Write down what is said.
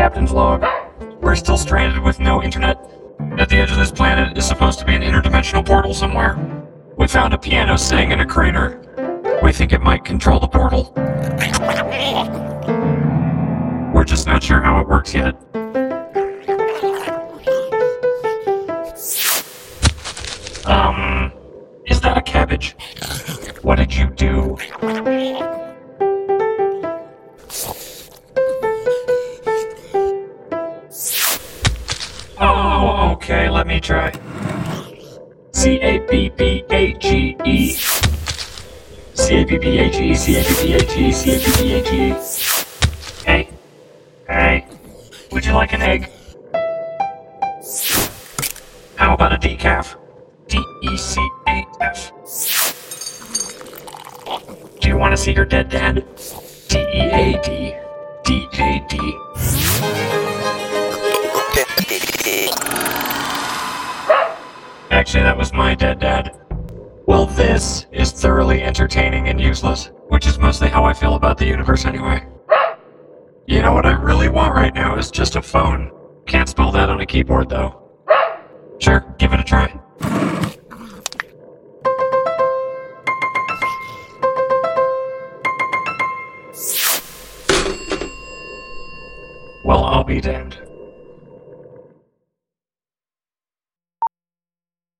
Captain's log. We're still stranded with no internet. At the edge of this planet is supposed to be an interdimensional portal somewhere. We found a piano sitting in a crater. We think it might control the portal. We're just not sure how it works yet. Um, is that a cabbage? What did you do? Oh, okay, let me try. C A B B A G E. C A B B A G E, C A B B A G E, C A B B A G E. Hey. Hey. Would you like an egg? How about a decaf? D E C A F. Do you want to see your dead dad? D E A D. D A D. Actually, that was my dead dad. Well, this is thoroughly entertaining and useless, which is mostly how I feel about the universe anyway. You know what I really want right now is just a phone. Can't spell that on a keyboard though. Sure, give it a try. Well, I'll be damned.